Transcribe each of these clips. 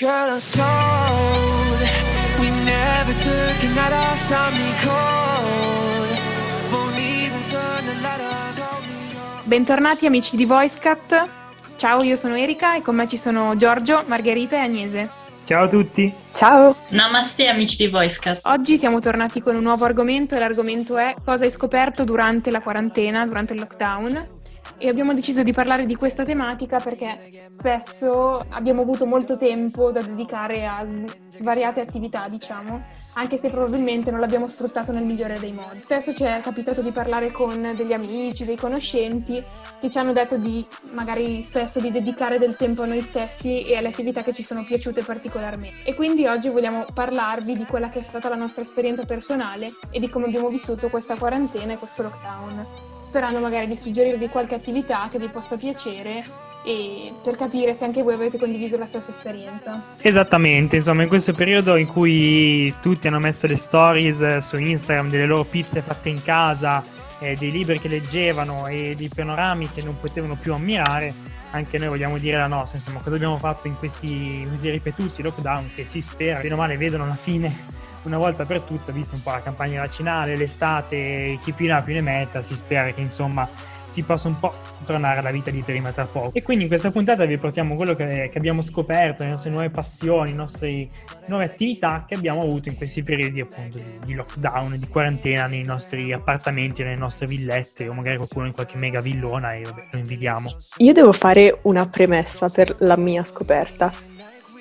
Girl, I told we never took a night off, saw me cold. Won't even turn the light on. Told me no. Bentornati amici di VoiceCat. Ciao, io sono Erika e con me ci sono Giorgio, Margherita e Agnese. Ciao a tutti. Ciao! Namaste amici di VoiceCat. Oggi siamo tornati con un nuovo argomento e l'argomento è cosa hai scoperto durante la quarantena, durante il lockdown. E abbiamo deciso di parlare di questa tematica perché spesso abbiamo avuto molto tempo da dedicare a svariate attività, diciamo, anche se probabilmente non l'abbiamo sfruttato nel migliore dei modi. Spesso ci è capitato di parlare con degli amici, dei conoscenti che ci hanno detto di magari spesso di dedicare del tempo a noi stessi e alle attività che ci sono piaciute particolarmente. E quindi oggi vogliamo parlarvi di quella che è stata la nostra esperienza personale e di come abbiamo vissuto questa quarantena e questo lockdown sperando magari di suggerirvi qualche attività che vi possa piacere e per capire se anche voi avete condiviso la stessa esperienza. Esattamente, insomma, in questo periodo in cui tutti hanno messo le stories eh, su Instagram delle loro pizze fatte in casa, eh, dei libri che leggevano e dei panorami che non potevano più ammirare, anche noi vogliamo dire la nostra, insomma, cosa abbiamo fatto in questi, questi ripetuti lockdown che si spera, bene o male, vedono la fine una volta per tutte, visto un po' la campagna vaccinale, l'estate, chi più ne ha più ne metta, si spera che insomma si possa un po' tornare alla vita di prima tra poco. E quindi in questa puntata vi portiamo quello che, che abbiamo scoperto, le nostre nuove passioni, le nostre nuove attività che abbiamo avuto in questi periodi appunto di, di lockdown, di quarantena nei nostri appartamenti, nelle nostre villette o magari qualcuno in qualche mega villona e vabbè, lo invidiamo. Io devo fare una premessa per la mia scoperta.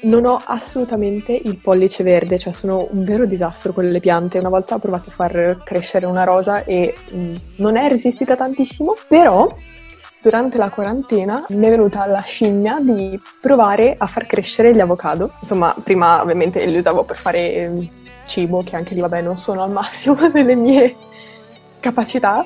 Non ho assolutamente il pollice verde, cioè sono un vero disastro con le piante. Una volta ho provato a far crescere una rosa e mh, non è resistita tantissimo, però durante la quarantena mi è venuta la scimmia di provare a far crescere gli avocado. Insomma, prima ovviamente li usavo per fare eh, cibo, che anche lì vabbè non sono al massimo delle mie capacità,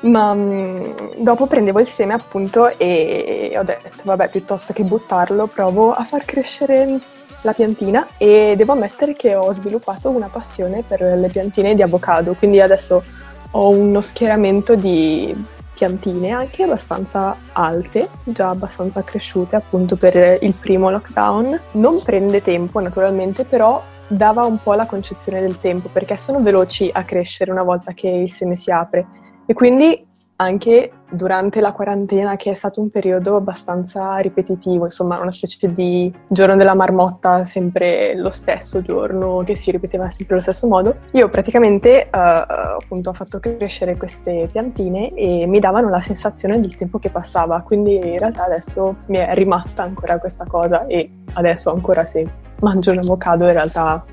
ma mh, dopo prendevo il seme appunto e ho detto vabbè piuttosto che buttarlo provo a far crescere la piantina e devo ammettere che ho sviluppato una passione per le piantine di avocado, quindi adesso ho uno schieramento di piantine anche abbastanza alte, già abbastanza cresciute appunto per il primo lockdown. Non prende tempo naturalmente, però dava un po' la concezione del tempo perché sono veloci a crescere una volta che il seme si apre e quindi anche durante la quarantena, che è stato un periodo abbastanza ripetitivo, insomma, una specie di giorno della marmotta, sempre lo stesso giorno, che si ripeteva sempre allo stesso modo, io praticamente eh, appunto ho fatto crescere queste piantine e mi davano la sensazione del tempo che passava, quindi in realtà adesso mi è rimasta ancora questa cosa e adesso ancora se mangio un avocado in realtà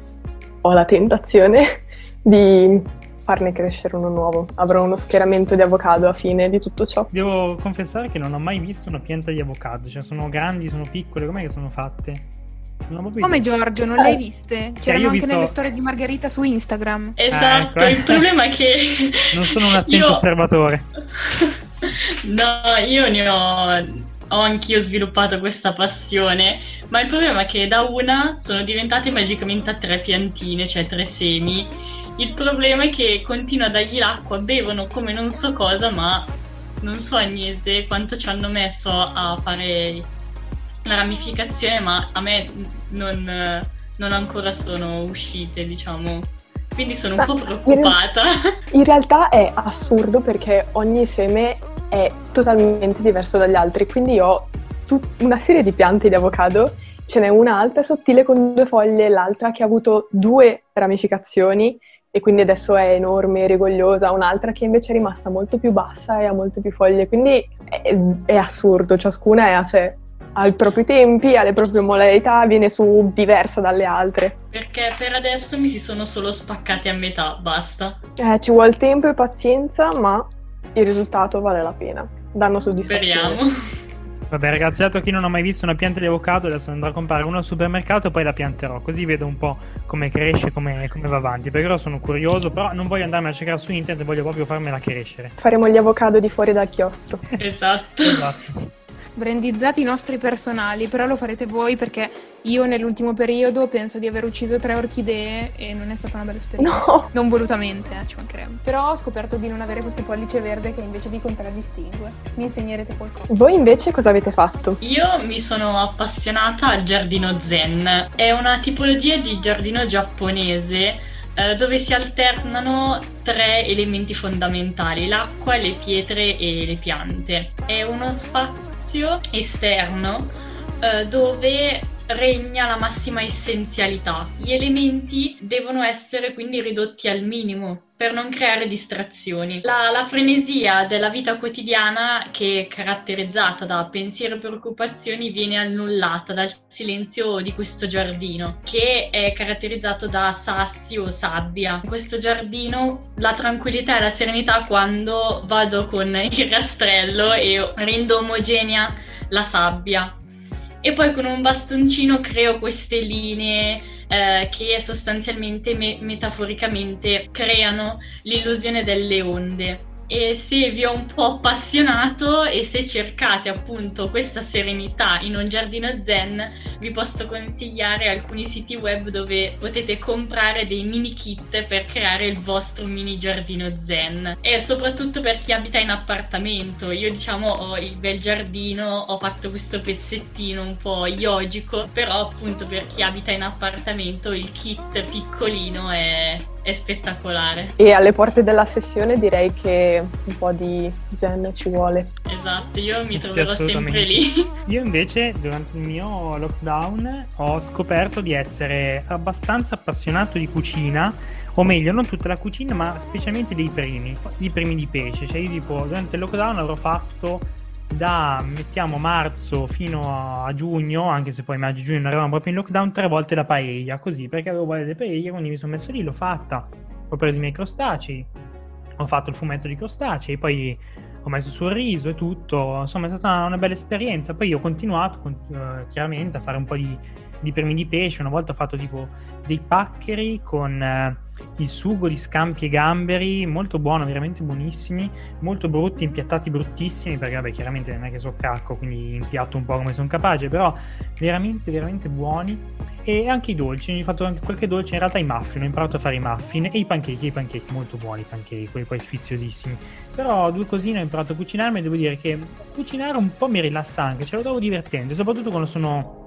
ho la tentazione di farne crescere uno nuovo. Avrò uno schieramento di avocado a fine di tutto ciò. Devo confessare che non ho mai visto una pianta di avocado, cioè sono grandi, sono piccole, com'è che sono fatte? Come. Giorgio, non le hai viste? C'erano io ho anche visto- nelle storie di Margherita su Instagram. Esatto, ecco. il problema è che... Non sono un attento Io- osservatore. no, io ne ho... Ho anch'io sviluppato questa passione, ma il problema è che da una sono diventate magicamente tre piantine, cioè tre semi. Il problema è che continuo a dargli l'acqua, bevono come non so cosa, ma non so Agnese quanto ci hanno messo a fare la ramificazione, ma a me non, non ancora sono uscite, diciamo. Quindi sono un po' in preoccupata. In realtà è assurdo perché ogni seme è totalmente diverso dagli altri, quindi ho tut- una serie di piante di avocado, ce n'è una alta e sottile con due foglie, l'altra che ha avuto due ramificazioni e quindi adesso è enorme e rigogliosa, un'altra che invece è rimasta molto più bassa e ha molte più foglie, quindi è, è assurdo, ciascuna è a sé, ha i propri tempi, ha le proprie modalità, viene su diversa dalle altre. Perché per adesso mi si sono solo spaccate a metà, basta. Eh, ci vuole tempo e pazienza, ma il risultato vale la pena. Danno soddisfazione. Speriamo. Vabbè ragazzi, dato che non ho mai visto una pianta di avocado, adesso andrò a comprare una al supermercato e poi la pianterò, così vedo un po' come cresce, come, come va avanti. Per ora sono curioso, però non voglio andarmi a cercare su internet, voglio proprio farmela crescere. Faremo gli avocado di fuori dal chiostro. esatto. Esatto. Brandizzati i nostri personali, però lo farete voi perché io nell'ultimo periodo penso di aver ucciso tre orchidee e non è stata una bella esperienza. No! Non volutamente, eh, ci mancherebbe. Però ho scoperto di non avere questo pollice verde che invece vi contraddistingue. Mi insegnerete qualcosa. Voi invece cosa avete fatto? Io mi sono appassionata al giardino zen. È una tipologia di giardino giapponese eh, dove si alternano tre elementi fondamentali, l'acqua, le pietre e le piante. È uno spazio esterno eh, dove regna la massima essenzialità. Gli elementi devono essere quindi ridotti al minimo per non creare distrazioni. La, la, frenesia della vita quotidiana, che è caratterizzata da pensieri e preoccupazioni, viene annullata dal silenzio di questo giardino, che è caratterizzato da sassi o sabbia. In questo giardino la tranquillità e la serenità quando vado con il rastrello e rendo omogenea la sabbia e poi con un bastoncino creo queste linee eh, che sostanzialmente me- metaforicamente creano l'illusione delle onde e se vi ho un po' appassionato e se cercate appunto questa serenità in un giardino zen vi posso consigliare alcuni siti web dove potete comprare dei mini kit per creare il vostro mini giardino zen. E soprattutto per chi abita in appartamento. Io diciamo ho il bel giardino ho fatto questo pezzettino un po' yogico però appunto per chi abita in appartamento il kit piccolino è è spettacolare. E alle porte della sessione direi che un po' di zen ci vuole. Esatto, io mi troverò sì, sempre lì. Io invece durante il mio lockdown ho scoperto di essere abbastanza appassionato di cucina o meglio non tutta la cucina ma specialmente dei primi, i primi di pesce, cioè io tipo durante il lockdown avrò fatto da mettiamo marzo fino a giugno, anche se poi maggio e giugno non eravamo proprio in lockdown, tre volte la paella, così perché avevo voglia di paella, quindi mi sono messo lì, l'ho fatta, ho preso i miei crostacei, ho fatto il fumetto di crostacei, poi ho messo sul riso e tutto, insomma è stata una, bella esperienza, poi ho continuato con, uh, chiaramente a fare un po' di, di premi di pesce, una volta ho fatto tipo dei paccheri con... Uh, il sugo di scampi e gamberi, molto buono, veramente buonissimi, molto brutti, impiattati bruttissimi, perché vabbè chiaramente non è che so cacco, quindi impiatto un po' come sono capace, però veramente, veramente buoni. E anche i dolci, ho fatto anche qualche dolce, in realtà i muffin, ho imparato a fare i muffin e i pancake, i pancake molto buoni, i pancake, quelli poi sfiziosissimi. Però due cosine ho imparato a cucinarmi e devo dire che cucinare un po' mi rilassa anche, ce lo trovo divertente, soprattutto quando sono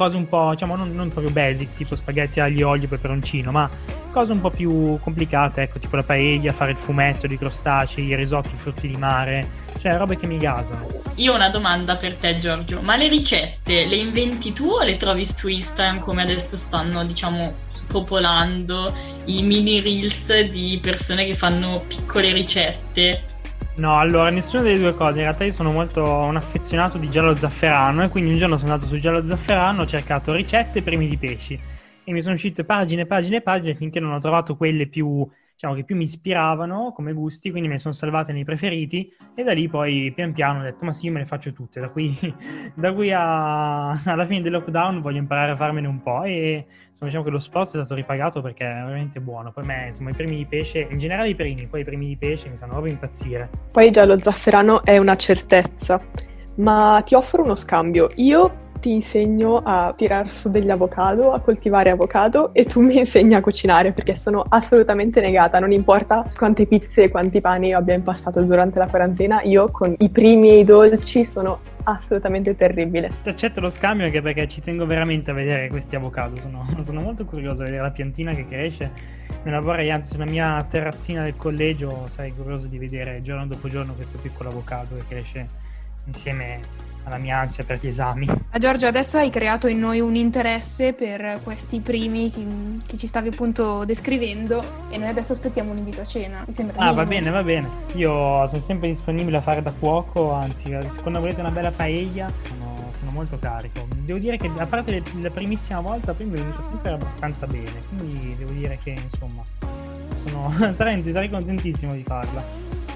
cose un po', diciamo, non, non proprio basic, tipo spaghetti aglio, olio, peperoncino, ma cose un po' più complicate, ecco, tipo la paella, fare il fumetto di crostacei, i risotti, i frutti di mare, cioè robe che mi gasano. Io ho una domanda per te Giorgio, ma le ricette le inventi tu o le trovi su Instagram come adesso stanno, diciamo, spopolando i mini reels di persone che fanno piccole ricette? No, allora, nessuna delle due cose. In realtà io sono molto un affezionato di giallo zafferano e quindi un giorno sono andato su giallo zafferano, ho cercato ricette e primi di pesci e mi sono uscite pagine, pagine, pagine finché non ho trovato quelle più, diciamo, che più mi ispiravano come gusti, quindi me le sono salvate nei preferiti e da lì poi pian piano ho detto ma sì, me le faccio tutte. Da qui, da qui a, alla fine del lockdown voglio imparare a farmene un po' e insomma diciamo che lo sforzo è stato ripagato perché è veramente buono. Per me insomma i primi di pesce, in generale i primi, poi i primi di pesce mi fanno proprio impazzire. Poi già lo zafferano è una certezza, ma ti offro uno scambio. Io ti insegno a tirar su degli avocado, a coltivare avocado e tu mi insegni a cucinare perché sono assolutamente negata, non importa quante pizze e quanti pani io abbia impastato durante la quarantena, io con i primi e i dolci sono assolutamente terribile. Accetto lo scambio anche perché ci tengo veramente a vedere questi avocado, sono, sono molto curioso a vedere la piantina che cresce. Me la vorrei, anzi, sulla mia terrazzina del collegio sarei curioso di vedere giorno dopo giorno questo piccolo avocado che cresce insieme alla mia ansia per gli esami. A Giorgio, adesso hai creato in noi un interesse per questi primi che, che ci stavi appunto descrivendo e noi adesso aspettiamo un invito a cena. Mi sembra ah, minimo. va bene, va bene. Io sono sempre disponibile a fare da cuoco, anzi, quando volete una bella paella sono, sono molto carico. Devo dire che a parte la primissima volta, poi mi è venuto sempre abbastanza bene, quindi devo dire che insomma sono, sarei, sarei contentissimo di farla.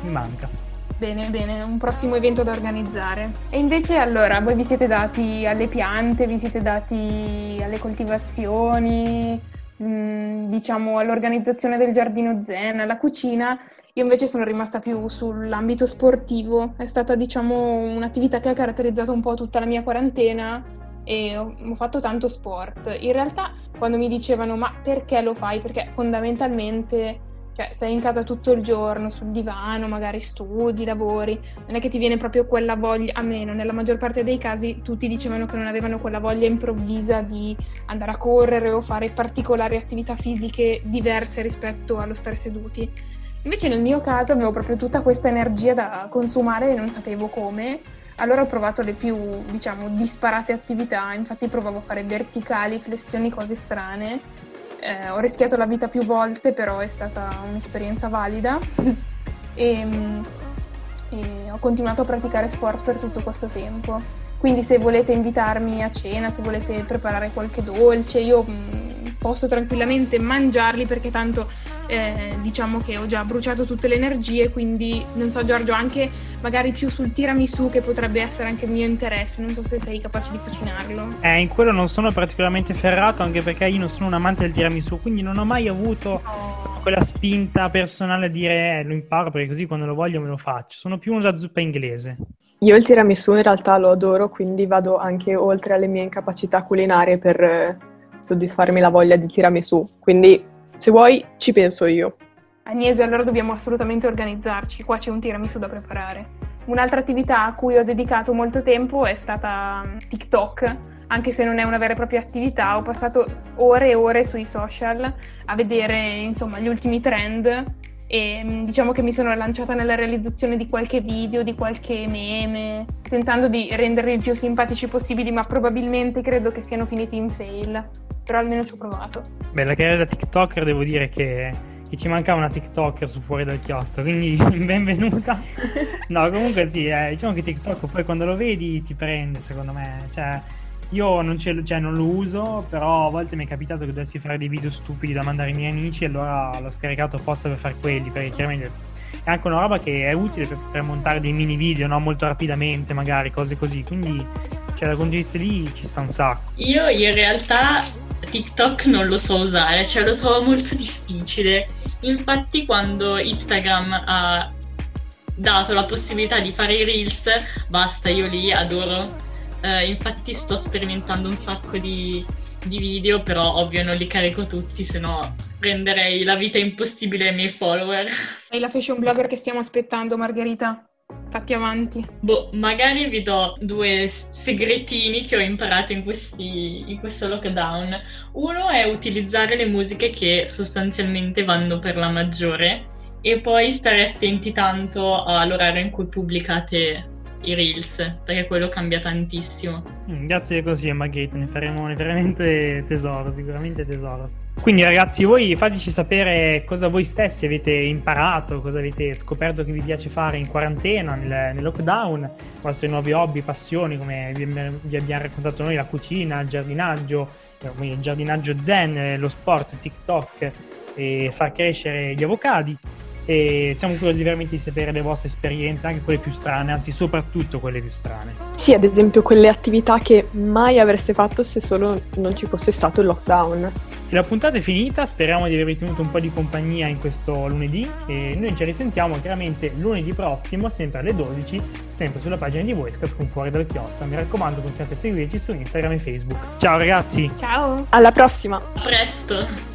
Mi manca. Bene, bene, un prossimo evento da organizzare. E invece allora, voi vi siete dati alle piante, vi siete dati alle coltivazioni, mh, diciamo, all'organizzazione del giardino zen, alla cucina, io invece sono rimasta più sull'ambito sportivo. È stata, diciamo, un'attività che ha caratterizzato un po' tutta la mia quarantena e ho fatto tanto sport. In realtà, quando mi dicevano ma perché lo fai? Perché fondamentalmente cioè, sei in casa tutto il giorno, sul divano, magari studi, lavori, non è che ti viene proprio quella voglia, a meno, nella maggior parte dei casi tutti dicevano che non avevano quella voglia improvvisa di andare a correre o fare particolari attività fisiche diverse rispetto allo stare seduti. Invece nel mio caso avevo proprio tutta questa energia da consumare e non sapevo come. Allora ho provato le più, diciamo, disparate attività, infatti provavo a fare verticali, flessioni, cose strane eh, ho rischiato la vita più volte, però è stata un'esperienza valida e, e ho continuato a praticare sport per tutto questo tempo. Quindi se volete invitarmi a cena, se volete preparare qualche dolce, io mm, posso tranquillamente mangiarli perché tanto eh, diciamo che ho già bruciato tutte le energie, quindi non so Giorgio, anche magari più sul tiramisù che potrebbe essere anche il mio interesse, non so se sei capace di cucinarlo. Eh, in quello non sono particolarmente ferrato anche perché io non sono un amante del tiramisù, quindi non ho mai avuto no. quella spinta personale a dire eh, lo imparo perché così quando lo voglio me lo faccio. Sono più uno da zuppa inglese. Io il tiramisù in realtà lo adoro, quindi vado anche oltre alle mie incapacità culinarie per eh, soddisfarmi la voglia di tiramisù. Quindi se vuoi, ci penso io. Agnese, allora dobbiamo assolutamente organizzarci. Qua c'è un tiramisù da preparare. Un'altra attività a cui ho dedicato molto tempo è stata mm, TikTok, anche se non è una vera e propria attività. Ho passato ore e ore sui social a vedere, insomma, gli ultimi trend e mm, diciamo che mi sono lanciata nella realizzazione di qualche video, di qualche meme, tentando di renderli il più simpatici possibili, ma probabilmente credo che siano finiti in fail però almeno ci ho provato. Beh, la carriera da TikToker devo dire che, che ci mancava una TikToker su fuori dal chiostro, quindi benvenuta. no, comunque sì, eh, diciamo che TikTok poi quando lo vedi ti prende, secondo me. Cioè, io non, cioè, non, lo uso, però a volte mi è capitato che dovessi fare dei video stupidi da mandare ai miei amici e allora l'ho scaricato apposta per fare quelli, perché chiaramente è anche una roba che è utile per, per montare dei mini video, no? Molto rapidamente, magari, cose così. Quindi, cioè, da punto di vista lì ci sta un sacco. Io in realtà TikTok non lo so usare, cioè lo trovo molto difficile. Infatti quando Instagram ha dato la possibilità di fare i reels, basta, io li adoro. Uh, infatti sto sperimentando un sacco di, di video, però ovvio non li carico tutti, se no renderei la vita impossibile ai miei follower. È la fashion blogger che stiamo aspettando, Margherita. Fatti avanti. Boh, magari vi do due segretini che ho imparato in, questi, in questo lockdown. Uno è utilizzare le musiche che sostanzialmente vanno per la maggiore e poi stare attenti tanto all'orario in cui pubblicate i reels, perché quello cambia tantissimo. Mm, grazie consiglio, Margherita, ne faremo veramente tesoro, sicuramente tesoro. Quindi ragazzi, voi fateci sapere cosa voi stessi avete imparato, cosa avete scoperto che vi piace fare in quarantena, nel, nel lockdown, vostri nuovi hobby, passioni, come vi, vi abbiamo raccontato noi, la cucina, il giardinaggio, eh, il giardinaggio zen, lo sport, TikTok e far crescere gli avocadi e siamo curiosi veramente di sapere le vostre esperienze, anche quelle più strane, anzi soprattutto quelle più strane. Sì, ad esempio quelle attività che mai avreste fatto se solo non ci fosse stato il lockdown. La puntata è finita, speriamo di avervi tenuto un po' di compagnia in questo lunedì e noi ci risentiamo chiaramente lunedì prossimo, sempre alle 12, sempre sulla pagina di Voicecast con Fuori dal Chiostro. Mi raccomando, continuate a seguirci su Instagram e Facebook. Ciao ragazzi! Ciao! Alla prossima! A presto!